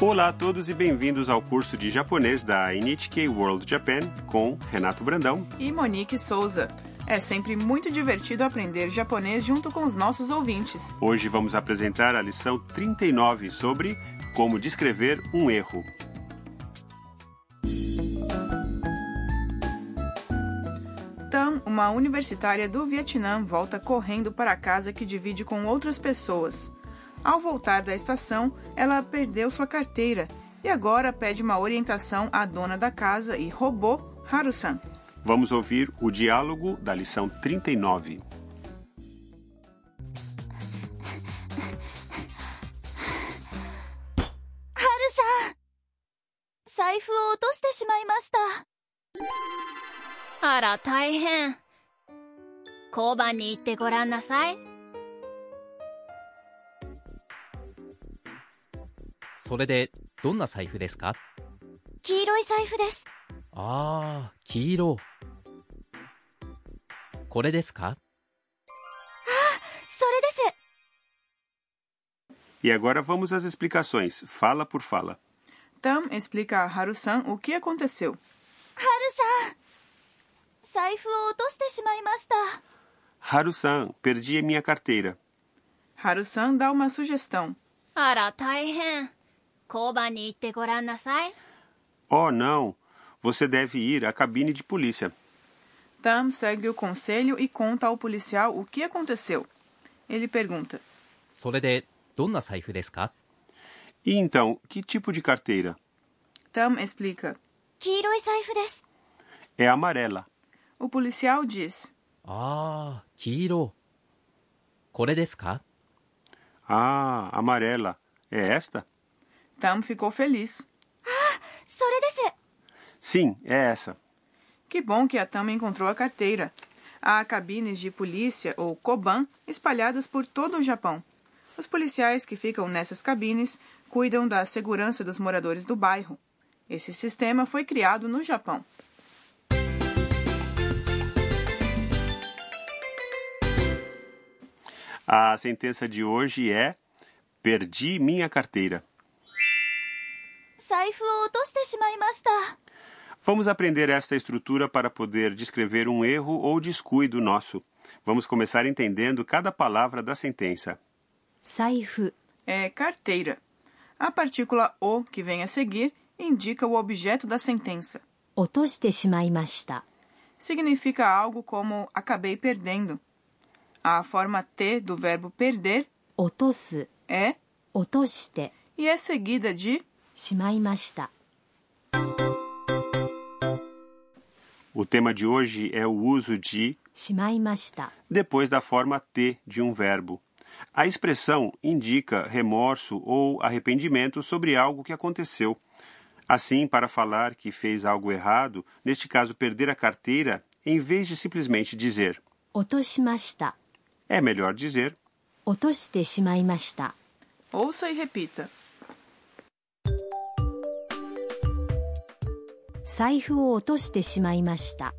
Olá a todos e bem-vindos ao curso de japonês da NHK World Japan com Renato Brandão. e Monique Souza. É sempre muito divertido aprender japonês junto com os nossos ouvintes. Hoje vamos apresentar a lição 39 sobre como descrever um erro. Tam, uma universitária do Vietnã, volta correndo para a casa que divide com outras pessoas. Ao voltar da estação, ela perdeu sua carteira e agora pede uma orientação à dona da casa e robô Haru-san. Vamos ouvir o diálogo da lição 39. はるさん財布を落としてしまいましたあら大変交番に行ってごらんなさい それで、どんな財布ですか黄色い財布ですああ、黄色。これですかそれです E agora vamos às explicações, fala por fala. Tam explica a Haru-san o que aconteceu. はるさん財布を落としてしまいました Haru-san, perdi a minha carteira. Haru-san dá uma sugestão. あら大変 Oh, não! Você deve ir à cabine de polícia. Tam segue o conselho e conta ao policial o que aconteceu. Ele pergunta: E então, que tipo de carteira? Tam explica: É amarela. O policial diz: Ah, kiro. Ah, amarela. É esta? Tam ficou feliz. Ah, Sim, é essa. Que bom que a Tam encontrou a carteira. Há cabines de polícia, ou Koban, espalhadas por todo o Japão. Os policiais que ficam nessas cabines cuidam da segurança dos moradores do bairro. Esse sistema foi criado no Japão. A sentença de hoje é: Perdi minha carteira. Vamos aprender esta estrutura para poder descrever um erro ou descuido nosso. Vamos começar entendendo cada palavra da sentença. Saifu é carteira. A partícula o que vem a seguir indica o objeto da sentença. Otoste shimaimashita significa algo como acabei perdendo. A forma t do verbo perder, otosu, é otoste e é seguida de しまいました O tema de hoje é o uso de しまいました depois da forma T de um verbo. A expressão indica remorso ou arrependimento sobre algo que aconteceu. Assim, para falar que fez algo errado, neste caso perder a carteira, em vez de simplesmente dizer 落としました é melhor dizer 落としてしまいました ouça e repita. 財布を落としてしまいました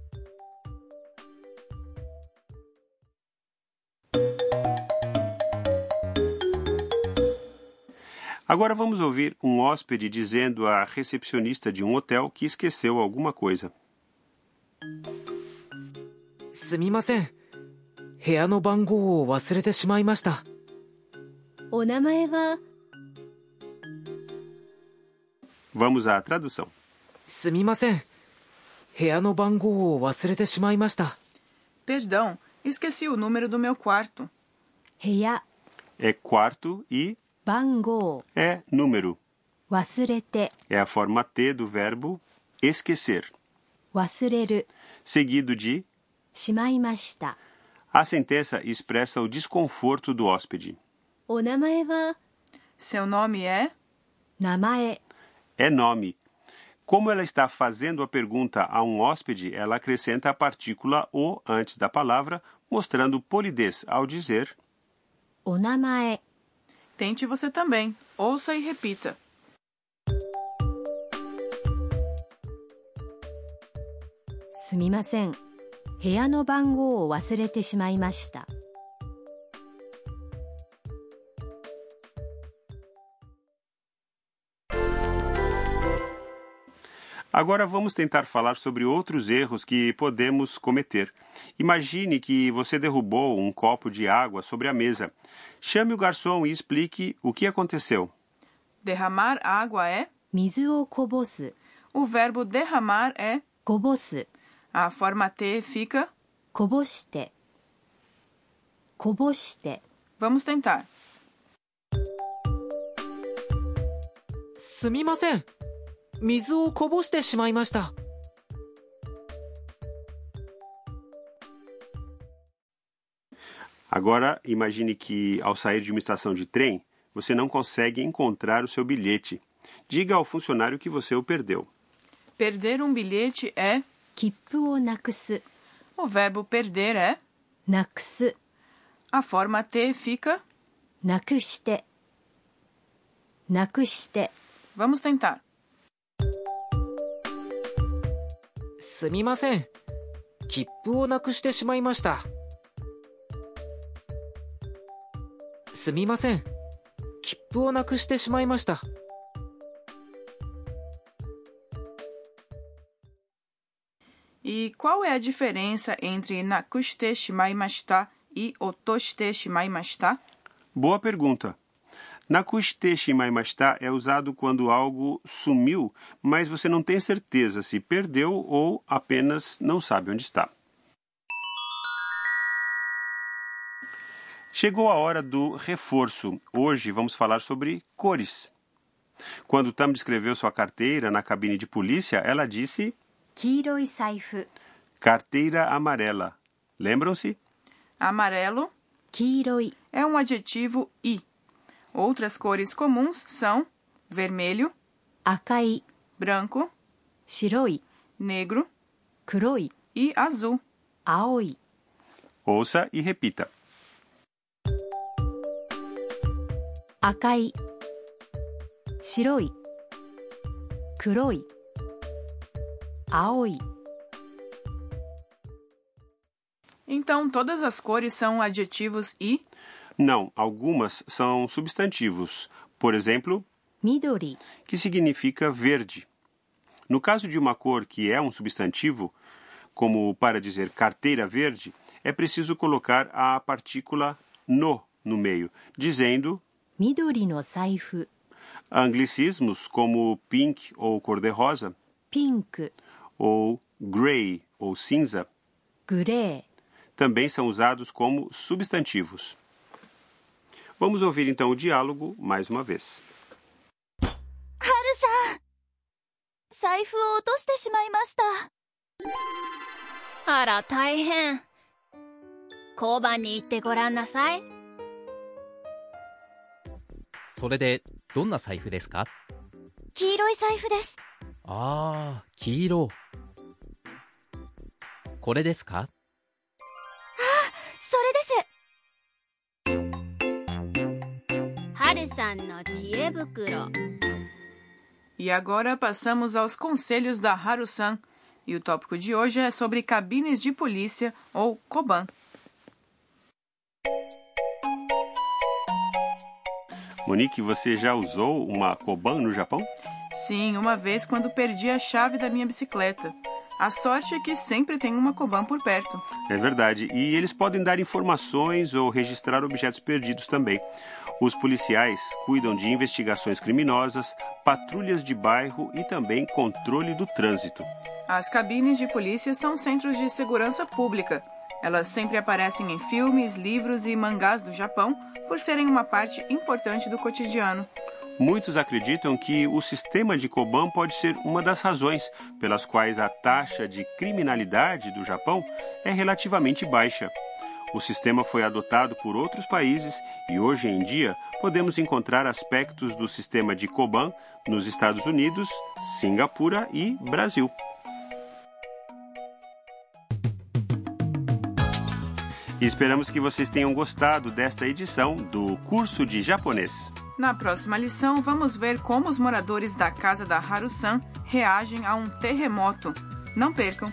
Agora vamos ouvir um hóspede dizendo à recepcionista de um hotel que esqueceu alguma coisa. すみません部屋の番号を忘れてしまいましたお名前は Vamos à tradução. すみません部屋の番号を忘れてしまいました Perdão, esqueci o número do meu quarto. 部屋 É quarto e 番号 é número. 忘れて É a forma T do verbo esquecer, 忘れる seguido de しまいました A sentença expressa o desconforto do hóspede. お名前は Seu nome é 名前 É nome. Como ela está fazendo a pergunta a um hóspede, ela acrescenta a partícula o antes da palavra, mostrando polidez ao dizer お名前 Tente você também. Ouça e repita. すみません部屋の番号を忘れてしまいました 「 Agora vamos tentar falar sobre outros erros que podemos cometer. Imagine que você derrubou um copo de água sobre a mesa. Chame o garçom e explique o que aconteceu. Derramar água é. 水をこぼす O verbo derramar é. こぼす A forma T fica. こぼしてこぼして Vamos tentar. すみません 水をこぼしてしまいました Agora, imagine que ao sair de uma estação de trem, você não consegue encontrar o seu bilhete. Diga ao funcionário que você o perdeu. Perder um bilhete é. 切符をなくす O verbo perder é. なくす A forma T fica. なくしてなくして Vamos tentar. すみません切符をなくしてしまいましたすみません切符をなくしてしまいました E qual é a diferença entre nakushite shimaimashita e otoshite shimaimashita? Boa pergunta. Nakushite shimaimashita é usado quando algo sumiu, mas você não tem certeza se perdeu ou apenas não sabe onde está. Chegou a hora do reforço. Hoje vamos falar sobre cores. Quando Tam descreveu sua carteira na cabine de polícia, ela disse carteira amarela. Lembram-se? Amarelo kiroi. é um adjetivo i Outras cores comuns são vermelho, 赤い branco, 白い negro 黒い e azul. 青い Ouça e repita. 赤い白い黒い青い Então, todas as cores são adjetivos i. não, algumas são substantivos. Por exemplo, midori, que significa verde. No caso de uma cor que é um substantivo, como para dizer carteira verde, é preciso colocar a partícula no no meio, dizendo midori no saifu. Anglicismos como pink ou cor-de-rosa, pink, ou gray ou cinza, grey, também são usados como substantivos. Vamos ouvir então o diálogo mais uma vez. 財布を落としてしまいましたあら大変交番に行ってごらんなさいそれでどんな財布ですか黄色い財布ですああ黄色これですか さんの知恵袋 E agora passamos aos conselhos da Haru-san. E o tópico de hoje é sobre cabines de polícia ou Koban. Monique, você já usou uma Koban no Japão? Sim, uma vez quando perdi a chave da minha bicicleta. A sorte é que sempre tem uma Koban por perto. É verdade. E eles podem dar informações ou registrar objetos perdidos também. Os policiais cuidam de investigações criminosas, patrulhas de bairro e também controle do trânsito. As cabines de polícia são centros de segurança pública. Elas sempre aparecem em filmes, livros e mangás do Japão por serem uma parte importante do cotidiano. Muitos acreditam que o sistema de Koban pode ser uma das razões pelas quais a taxa de criminalidade do Japão é relativamente baixa. O sistema foi adotado por outros países e hoje em dia podemos encontrar aspectos do sistema de Koban nos Estados Unidos, Singapura e Brasil. E esperamos que vocês tenham gostado desta edição do curso de japonês. Na próxima lição, vamos ver como os moradores da casa da Haru-san reagem a um terremoto. Não percam!